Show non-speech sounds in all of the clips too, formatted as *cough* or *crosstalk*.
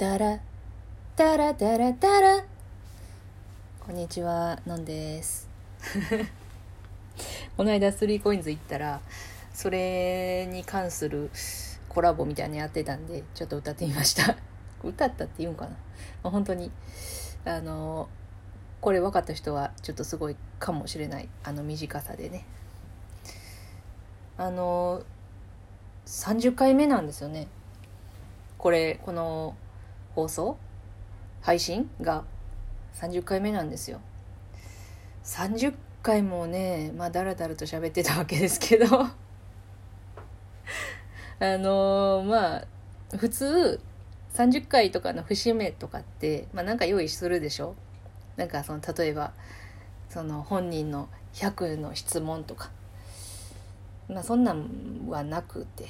タラタラタラタラ。こんにちはのんです。*laughs* この間スリーコインズ行ったらそれに関するコラボみたいなのやってたんでちょっと歌ってみました。*laughs* 歌ったって言うんかな、まあ、本当にあのこれ分かった人はちょっとすごいかもしれない。あの短さでね。あの30回目なんですよね。これこの放送？配信が？30回目なんですよ。30回もねまあだらだらと喋ってたわけですけど。*laughs* あのまあ普通30回とかの節目とかってまあなんか用意するでしょ？なんかその例えばその本人の100の質問とか。まあそんなんはなくて。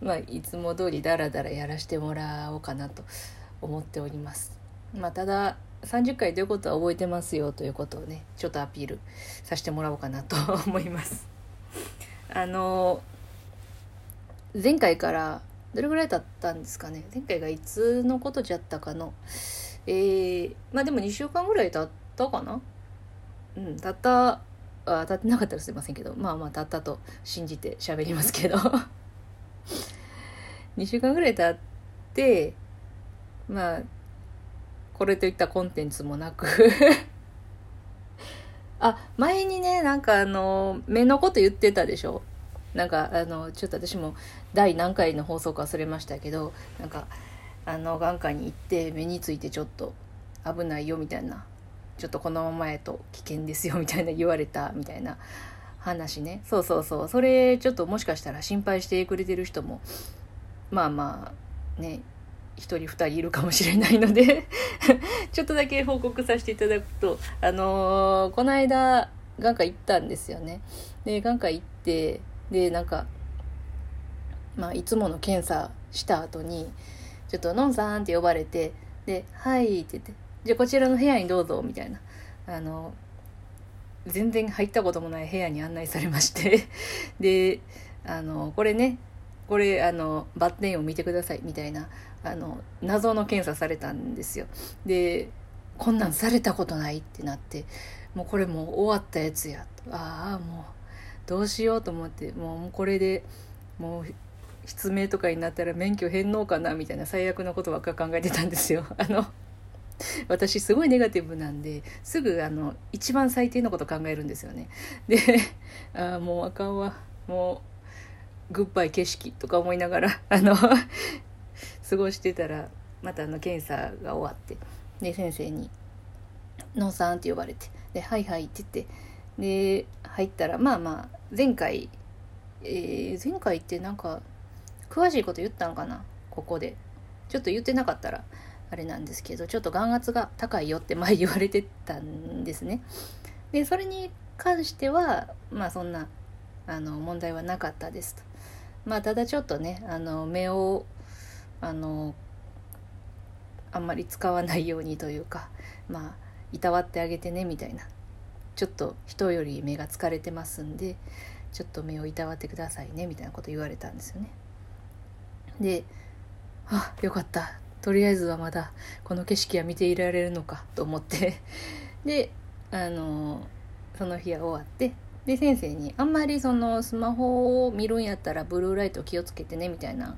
まあ、いつも通りダラダラやらせてもらおうかなと思っております。まあ、ただ30回ということは覚えてますよということをねちょっとアピールさせてもらおうかなと思います。*laughs* あの前回からどれぐらい経ったんですかね？前回がいつのことじゃったかの？えー、まあでも2週間ぐらい経ったかな？うん経ったあ経ってなかったらすいませんけどまあまあ経ったと信じて喋りますけど2週間ぐらい経ってまあこれといったコンテンツもなく。*laughs* あ前にねなんかあの目のこと言ってたでしょ？なんかあのちょっと私も第何回の放送か忘れましたけどなんかあの眼科に行って目についてちょっと危ないよみたいなちょっとこのままやと危険ですよみたいな言われたみたいな話ね。そうそうそう。それちょっともしかしたら心配してくれてる人もまあまあね1人2人いるかもしれないので *laughs* ちょっとだけ報告させていただくとあのー、この間眼科行ったんですよね。で眼科行ってでなんかまあいつもの検査した後にちょっと「のんさん」って呼ばれてで「はい」って言って「じゃあこちらの部屋にどうぞ」みたいな。あの全然入ったこともない部屋に案内されましてであのこれねこれあのバッテンを見てくださいみたいなあの謎の検査されたんですよ。でこんなんされたことないってなってもうこれもう終わったやつや。とああもうどうしようと思ってもうこれでもう失明とかになったら免許返納かなみたいな最悪のことばっか考えてたんですよ。*laughs* あの私すごいネガティブなんですぐあの一番最低のこと考えるんですよね。でああもうあかんわ。もうグッバイ景色とか思いながら *laughs* あの過ごしてたらまたあの検査が終わってで先生に「ノンさん」って呼ばれて「ではいはい」って言ってで入ったらまあまあ前回、えー、前回ってなんか詳しいこと言ったんかなここで。ちょっと言ってなかったらあれなんですけどちょっと眼圧が高いよって前言われてたんですね。でそれに関してはまあそんなあの問題はなかったですと。まあただちょっとねあの目をあのあんまり使わないようにというかまあいたわってあげてねみたいな。ちょっと人より目が疲れてますんでちょっと目をいたわってくださいねみたいなこと言われたんですよね。であよかった。とりあえずはまだこの景色は見ていられるのかと思って。であのその日は終わってで先生にあんまりそのスマホを見るんやったらブルーライト気をつけてねみたいな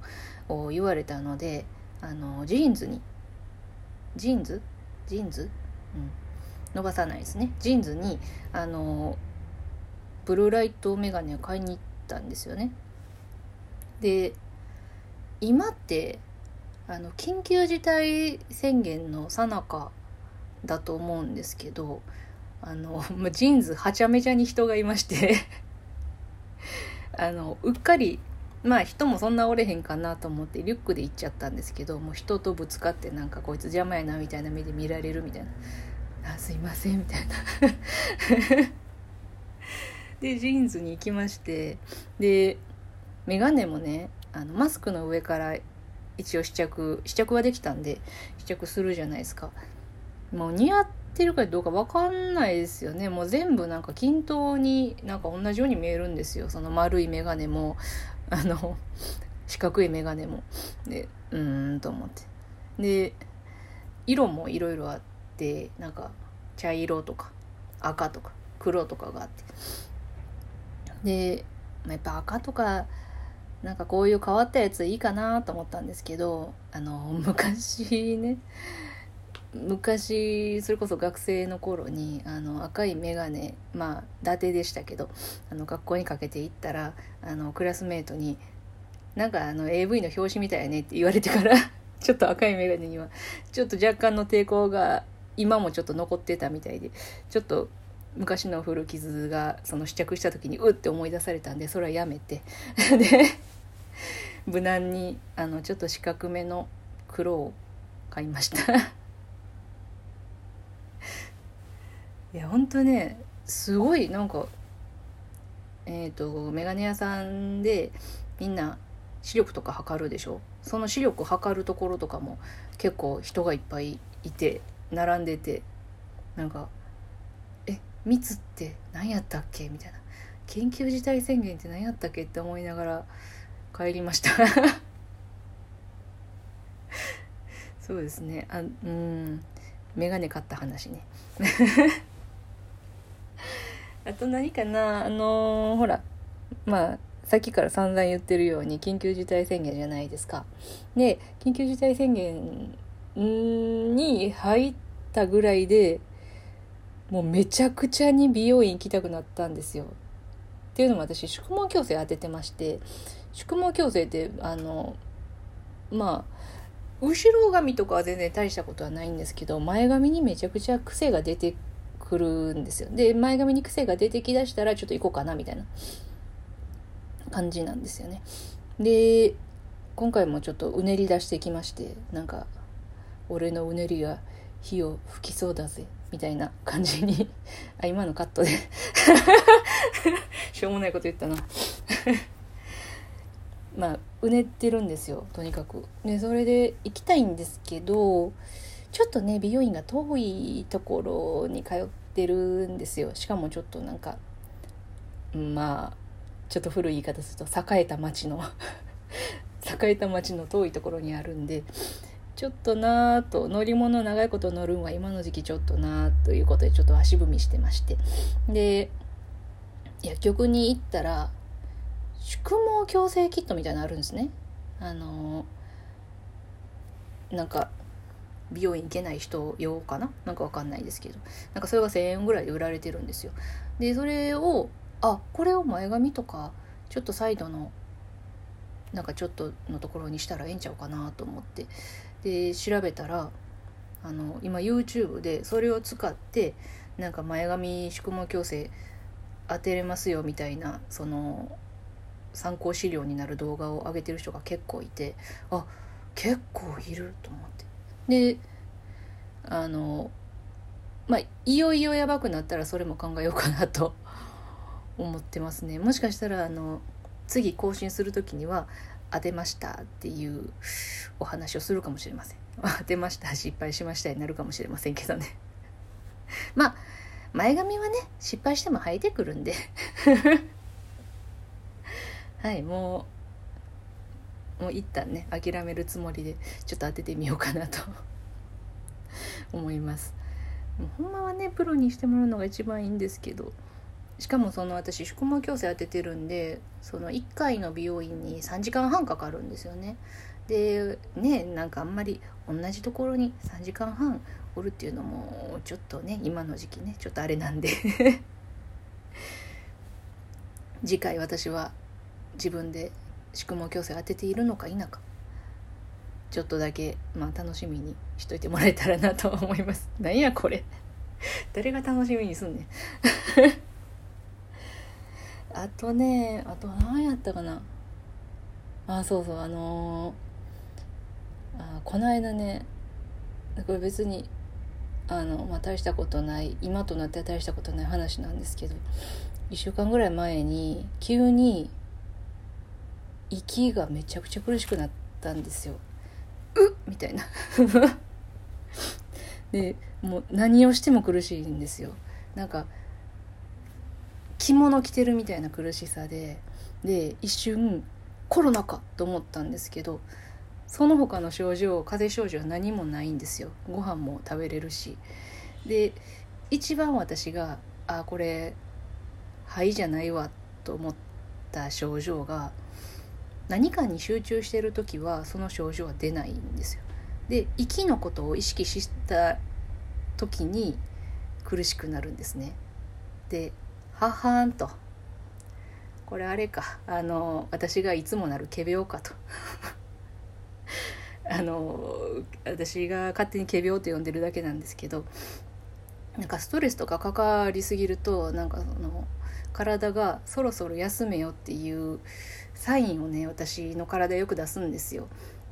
を言われたのであのジーンズにジーンズ？ジンズ、うん、伸ばさないですね。ジンズにあのブルーライトメガネを買いに行ったんですよね。で今ってあの緊急事態宣言の最中だと思うんですけどあのまジンズはちゃめちゃに人がいまして。*laughs* あのうっかりまあ人もそんなおれへんかなと思ってリュックで行っちゃったんですけどもう人とぶつかってなんかこいつ邪魔やなみたいな目で見られるみたいな「あすいません」みたいな。*laughs* でジーンズに行きましてで眼鏡もねあのマスクの上から一応試着試着はできたんで試着するじゃないですか。もう似合ってるかどうか分かんないですよね。もう全部なんか均等になんか同じように見えるんですよ。その丸い眼鏡も。あの四角い眼鏡も。でうーんと思って。で色もいろいろあってなんか茶色とか赤とか黒とかがあって。でやっぱ赤とかなんかこういう変わったやついいかなと思ったんですけどあの昔ね昔それこそ学生の頃にあの赤い眼鏡まあ伊達でしたけどあの学校にかけて行ったらあのクラスメートに「なんかあの AV の表紙みたいやね」って言われてから *laughs* ちょっと赤い眼鏡にはちょっと若干の抵抗が今もちょっと残ってたみたいでちょっと昔の古傷がその試着した時にうって思い出されたんでそれはやめて。*laughs* で無難にあのちょっと四角めの黒を買いました。*laughs* いやほんとねすごいなんかえっ、ー、と眼鏡屋さんでみんな視力とか測るでしょ？その視力測るところとかも結構人がいっぱいいて並んでてなんか「え密って何やったっけ?」みたいな「緊急事態宣言って何やったっけ?」って思いながら帰りました。*laughs* そうですね。あうん。眼鏡買った話ね。あと何かな？あのー、ほらまあさっきから散々言ってるように緊急事態宣言じゃないですか。で緊急事態宣言に入ったぐらいでもうめちゃくちゃに美容院行きたくなったんですよ。っていうのも私宿毛矯正当ててまして宿毛矯正ってあのまあ後ろ髪とかは全然大したことはないんですけど前髪にめちゃくちゃ癖が出てくるんですよ。で前髪に癖が出てきだしたらちょっと行こうかなみたいな感じなんですよね。で今回もちょっとうねり出してきましてなんか俺のうねりが火を吹きそうだぜみたいな感じにあ今のカットで。*laughs* しょうもないこと言ったな。*laughs* まあうねってるんですよとにかく。でそれで行きたいんですけどちょっとね美容院が遠いところに通ってるんですよ。しかもちょっとなんかまあちょっと古い言い方すると栄えた町の *laughs* 栄えた町の遠いところにあるんでちょっとなぁと乗り物長いこと乗るんは今の時期ちょっとなぁということでちょっと足踏みしてまして。で薬局に行ったら宿毛矯正キットみたいなのあるんですね。あのなんか美容院行けない人用かな？なんかわかんないですけど。なんかそれが1,000円ぐらいで売られてるんですよ。でそれをあこれを前髪とかちょっとサイドのなんかちょっとのところにしたらええんちゃうかなと思って。で調べたらあの今 YouTube でそれを使ってなんか前髪宿毛矯正当てれますよみたいなその参考資料になる動画を上げてる人が結構いてあ結構いると思って。であのまあいよいよやばくなったらそれも考えようかなと *laughs* 思ってますね。もしかしたらあの次更新する時には当てましたっていうお話をするかもしれません。*laughs* 当てました失敗しましたになるかもしれませんけどね。*laughs* まあ前髪はね失敗しても生えてくるんで。はいもうもう一旦ね諦めるつもりでちょっと当ててみようかなと思います。ほんまはねプロにしてもらうのが一番いいんですけど。しかもその私宿毛矯正当ててるんでその1回の美容院に3時間半かかるんですよね。でねなんかあんまり同じところに3時間半おるっていうのもちょっとね今の時期ねちょっとあれなんで。*laughs* 次回私は自分で宿毛矯正当てているのか否か。ちょっとだけまあ楽しみにしといてもらえたらなと思います。*laughs* なんやこれ。*laughs* 誰が楽しみにすんねん。*laughs* あとねあと何やったかな。あそうそうあのー、あこの間ねこれ別にあの、まあ、大したことない今となっては大したことない話なんですけど1週間ぐらい前に急に息がめちゃくちゃ苦しくなったんですよ。うみたいな。でもう何をしても苦しいんですよ。なんか着物着てるみたいな苦しさでで一瞬コロナかと思ったんですけどその他の症状風邪症状は何もないんですよ。ご飯も食べれるし。で一番私があこれ肺じゃないわと思った症状が何かに集中してる時はその症状は出ないんですよ。で息のことを意識した時に苦しくなるんですね。でははーんと。これあれか。あの私がいつもなる仮病かと。*laughs* あの私が勝手に仮病と呼んでるだけなんですけどなんかストレスとかかかりすぎるとなんかその体がそろそろ休めよっていうサインをね私の体よく出すんですよ。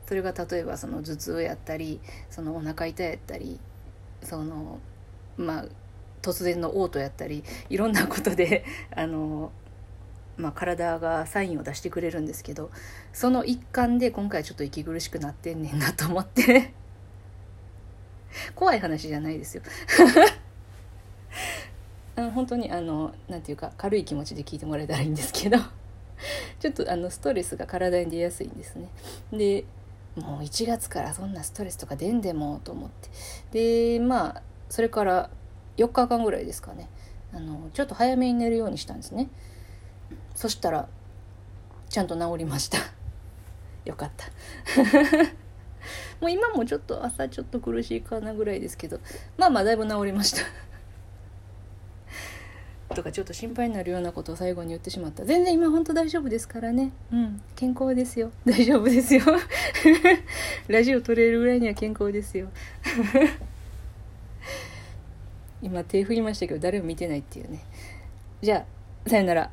それが例えばその頭痛やったりそのお腹痛やったりそのまあ突然の嘔吐やったりいろんなことで *laughs* あの、まあ、体がサインを出してくれるんですけどその一環で今回ちょっと息苦しくなってんねんなと思って怖い話じゃないですよ本当にあのなんていうか軽い気持ちで聞いてもらえたらいいんですけど *laughs* ちょっとあのストレスが体に出やすいんですね。でもう1月からそんなストレスとか出んでもと思って。でまあそれから4日間ぐらいですかね。あのちょっと早めに寝るようにしたんですね。そしたらちゃんと治りました。*laughs* よかった。*laughs* もう今もちょっと朝ちょっと苦しいかなぐらいですけどまあまあだいぶ治りました。とかちょっと心配になるようなことを最後に言ってしまった。全然今ほんと大丈夫ですからね。うん。健康ですよ。*laughs* 大丈夫ですよ。*laughs* ラジオ撮れるぐらいには健康ですよ。*laughs* 今手振りましたけど誰も見てないっていうね。じゃあさよなら。